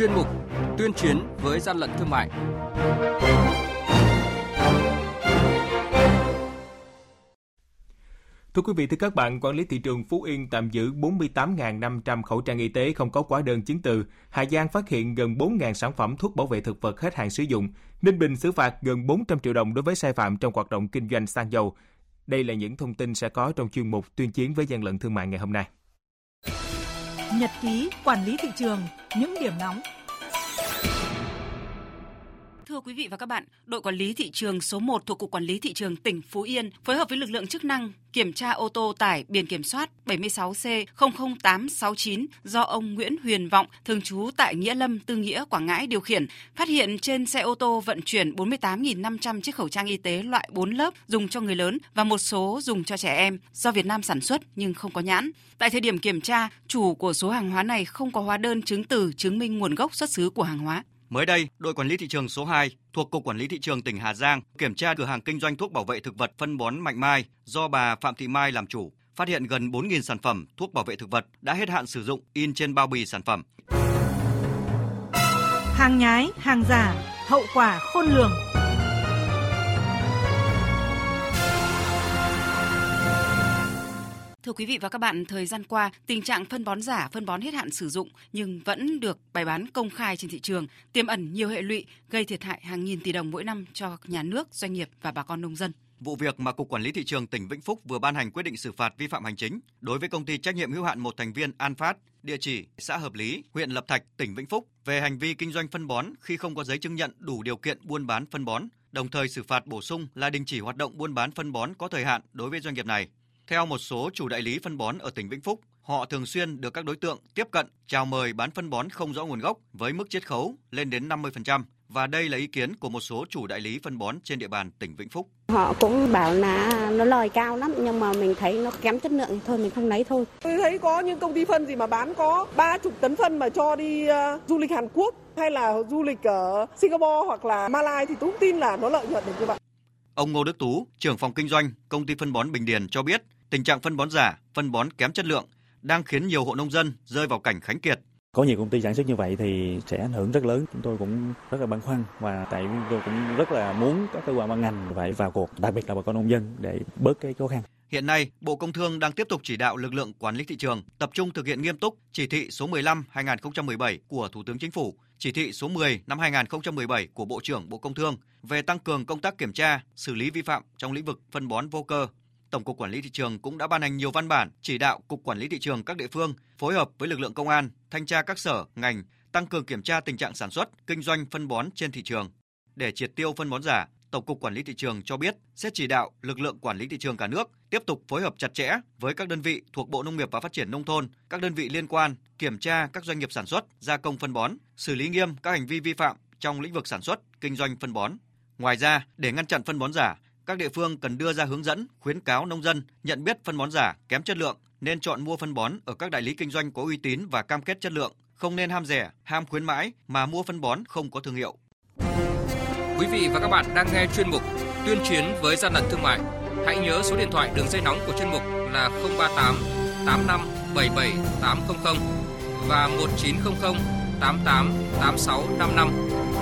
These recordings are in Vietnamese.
chuyên mục Tuyên chiến với gian lận thương mại. Thưa quý vị, thưa các bạn, quản lý thị trường Phú Yên tạm giữ 48.500 khẩu trang y tế không có hóa đơn chứng từ. Hà Giang phát hiện gần 4.000 sản phẩm thuốc bảo vệ thực vật hết hạn sử dụng. Ninh Bình xử phạt gần 400 triệu đồng đối với sai phạm trong hoạt động kinh doanh xăng dầu. Đây là những thông tin sẽ có trong chuyên mục tuyên chiến với gian lận thương mại ngày hôm nay. Nhật ký quản lý thị trường, những điểm nóng Thưa quý vị và các bạn, đội quản lý thị trường số 1 thuộc Cục Quản lý Thị trường tỉnh Phú Yên phối hợp với lực lượng chức năng kiểm tra ô tô tải biển kiểm soát 76C00869 do ông Nguyễn Huyền Vọng, thường trú tại Nghĩa Lâm, Tư Nghĩa, Quảng Ngãi điều khiển, phát hiện trên xe ô tô vận chuyển 48.500 chiếc khẩu trang y tế loại 4 lớp dùng cho người lớn và một số dùng cho trẻ em do Việt Nam sản xuất nhưng không có nhãn. Tại thời điểm kiểm tra, chủ của số hàng hóa này không có hóa đơn chứng từ chứng minh nguồn gốc xuất xứ của hàng hóa. Mới đây, đội quản lý thị trường số 2 thuộc Cục Quản lý Thị trường tỉnh Hà Giang kiểm tra cửa hàng kinh doanh thuốc bảo vệ thực vật phân bón Mạnh Mai do bà Phạm Thị Mai làm chủ, phát hiện gần 4.000 sản phẩm thuốc bảo vệ thực vật đã hết hạn sử dụng in trên bao bì sản phẩm. Hàng nhái, hàng giả, hậu quả khôn lường. Thưa quý vị và các bạn, thời gian qua, tình trạng phân bón giả, phân bón hết hạn sử dụng nhưng vẫn được bày bán công khai trên thị trường, tiềm ẩn nhiều hệ lụy, gây thiệt hại hàng nghìn tỷ đồng mỗi năm cho nhà nước, doanh nghiệp và bà con nông dân. Vụ việc mà Cục Quản lý Thị trường tỉnh Vĩnh Phúc vừa ban hành quyết định xử phạt vi phạm hành chính đối với công ty trách nhiệm hữu hạn một thành viên An Phát, địa chỉ xã Hợp Lý, huyện Lập Thạch, tỉnh Vĩnh Phúc về hành vi kinh doanh phân bón khi không có giấy chứng nhận đủ điều kiện buôn bán phân bón, đồng thời xử phạt bổ sung là đình chỉ hoạt động buôn bán phân bón có thời hạn đối với doanh nghiệp này. Theo một số chủ đại lý phân bón ở tỉnh Vĩnh Phúc, họ thường xuyên được các đối tượng tiếp cận, chào mời bán phân bón không rõ nguồn gốc với mức chiết khấu lên đến 50% và đây là ý kiến của một số chủ đại lý phân bón trên địa bàn tỉnh Vĩnh Phúc. Họ cũng bảo là nó lời cao lắm nhưng mà mình thấy nó kém chất lượng thì thôi mình không lấy thôi. Tôi thấy có những công ty phân gì mà bán có 30 tấn phân mà cho đi uh, du lịch Hàn Quốc hay là du lịch ở Singapore hoặc là Malaysia thì tôi không tin là nó lợi nhuận được như vậy. Ông Ngô Đức Tú, trưởng phòng kinh doanh công ty phân bón Bình Điền cho biết, tình trạng phân bón giả, phân bón kém chất lượng đang khiến nhiều hộ nông dân rơi vào cảnh khánh kiệt. Có nhiều công ty sản xuất như vậy thì sẽ ảnh hưởng rất lớn. Chúng tôi cũng rất là băn khoăn và tại tôi cũng rất là muốn các cơ quan ban ngành phải vào cuộc, đặc biệt là bà con nông dân để bớt cái khó khăn. Hiện nay, Bộ Công Thương đang tiếp tục chỉ đạo lực lượng quản lý thị trường tập trung thực hiện nghiêm túc chỉ thị số 15/2017 của Thủ tướng Chính phủ, chỉ thị số 10 năm 2017 của Bộ trưởng Bộ Công Thương về tăng cường công tác kiểm tra, xử lý vi phạm trong lĩnh vực phân bón vô cơ, Tổng cục Quản lý thị trường cũng đã ban hành nhiều văn bản chỉ đạo Cục Quản lý thị trường các địa phương phối hợp với lực lượng công an, thanh tra các sở, ngành tăng cường kiểm tra tình trạng sản xuất, kinh doanh phân bón trên thị trường. Để triệt tiêu phân bón giả, Tổng cục Quản lý thị trường cho biết sẽ chỉ đạo lực lượng quản lý thị trường cả nước tiếp tục phối hợp chặt chẽ với các đơn vị thuộc Bộ Nông nghiệp và Phát triển nông thôn, các đơn vị liên quan kiểm tra các doanh nghiệp sản xuất, gia công phân bón, xử lý nghiêm các hành vi vi phạm trong lĩnh vực sản xuất, kinh doanh phân bón. Ngoài ra, để ngăn chặn phân bón giả, các địa phương cần đưa ra hướng dẫn, khuyến cáo nông dân nhận biết phân bón giả kém chất lượng nên chọn mua phân bón ở các đại lý kinh doanh có uy tín và cam kết chất lượng, không nên ham rẻ, ham khuyến mãi mà mua phân bón không có thương hiệu. Quý vị và các bạn đang nghe chuyên mục Tuyên chiến với gian lận thương mại. Hãy nhớ số điện thoại đường dây nóng của chuyên mục là 038 85 77 800 và 1900 88 86 55.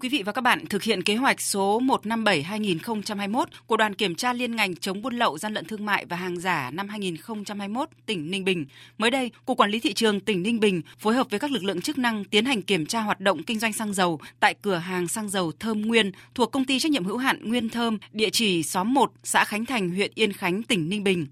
Quý vị và các bạn, thực hiện kế hoạch số 157-2021 của đoàn kiểm tra liên ngành chống buôn lậu, gian lận thương mại và hàng giả năm 2021 tỉnh Ninh Bình, mới đây, Cục Quản lý thị trường tỉnh Ninh Bình phối hợp với các lực lượng chức năng tiến hành kiểm tra hoạt động kinh doanh xăng dầu tại cửa hàng xăng dầu Thơm Nguyên thuộc công ty trách nhiệm hữu hạn Nguyên Thơm, địa chỉ xóm 1, xã Khánh Thành, huyện Yên Khánh, tỉnh Ninh Bình.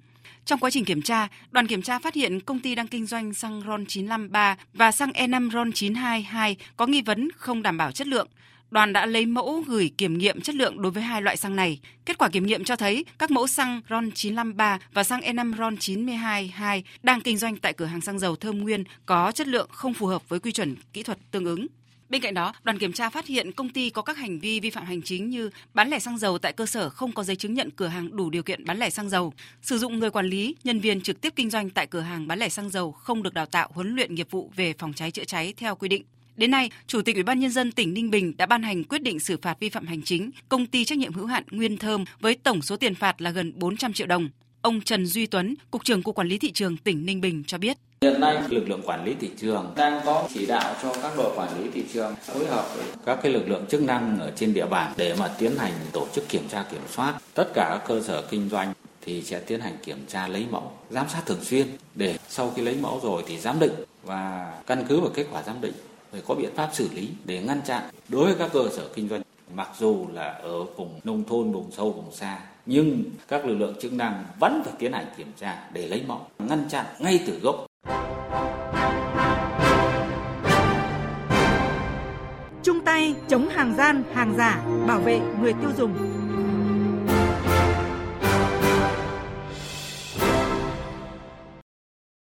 Trong quá trình kiểm tra, đoàn kiểm tra phát hiện công ty đang kinh doanh xăng RON 953 và xăng E5 RON 922 có nghi vấn không đảm bảo chất lượng. Đoàn đã lấy mẫu gửi kiểm nghiệm chất lượng đối với hai loại xăng này. Kết quả kiểm nghiệm cho thấy các mẫu xăng RON 953 và xăng E5 RON 922 đang kinh doanh tại cửa hàng xăng dầu Thơm Nguyên có chất lượng không phù hợp với quy chuẩn kỹ thuật tương ứng. Bên cạnh đó, đoàn kiểm tra phát hiện công ty có các hành vi vi phạm hành chính như bán lẻ xăng dầu tại cơ sở không có giấy chứng nhận cửa hàng đủ điều kiện bán lẻ xăng dầu, sử dụng người quản lý, nhân viên trực tiếp kinh doanh tại cửa hàng bán lẻ xăng dầu không được đào tạo huấn luyện nghiệp vụ về phòng cháy chữa cháy theo quy định. Đến nay, Chủ tịch Ủy ban nhân dân tỉnh Ninh Bình đã ban hành quyết định xử phạt vi phạm hành chính công ty trách nhiệm hữu hạn Nguyên Thơm với tổng số tiền phạt là gần 400 triệu đồng. Ông Trần Duy Tuấn, cục trưởng Cục Quản lý thị trường tỉnh Ninh Bình cho biết. Hiện nay, lực lượng quản lý thị trường đang có chỉ đạo cho các đội quản lý thị trường phối hợp với các cái lực lượng chức năng ở trên địa bàn để mà tiến hành tổ chức kiểm tra kiểm soát tất cả các cơ sở kinh doanh thì sẽ tiến hành kiểm tra lấy mẫu, giám sát thường xuyên để sau khi lấy mẫu rồi thì giám định và căn cứ vào kết quả giám định phải có biện pháp xử lý để ngăn chặn đối với các cơ sở kinh doanh, mặc dù là ở vùng nông thôn, vùng sâu, vùng xa, nhưng các lực lượng chức năng vẫn phải tiến hành kiểm tra để lấy mẫu, ngăn chặn ngay từ gốc. Chung tay chống hàng gian, hàng giả, bảo vệ người tiêu dùng.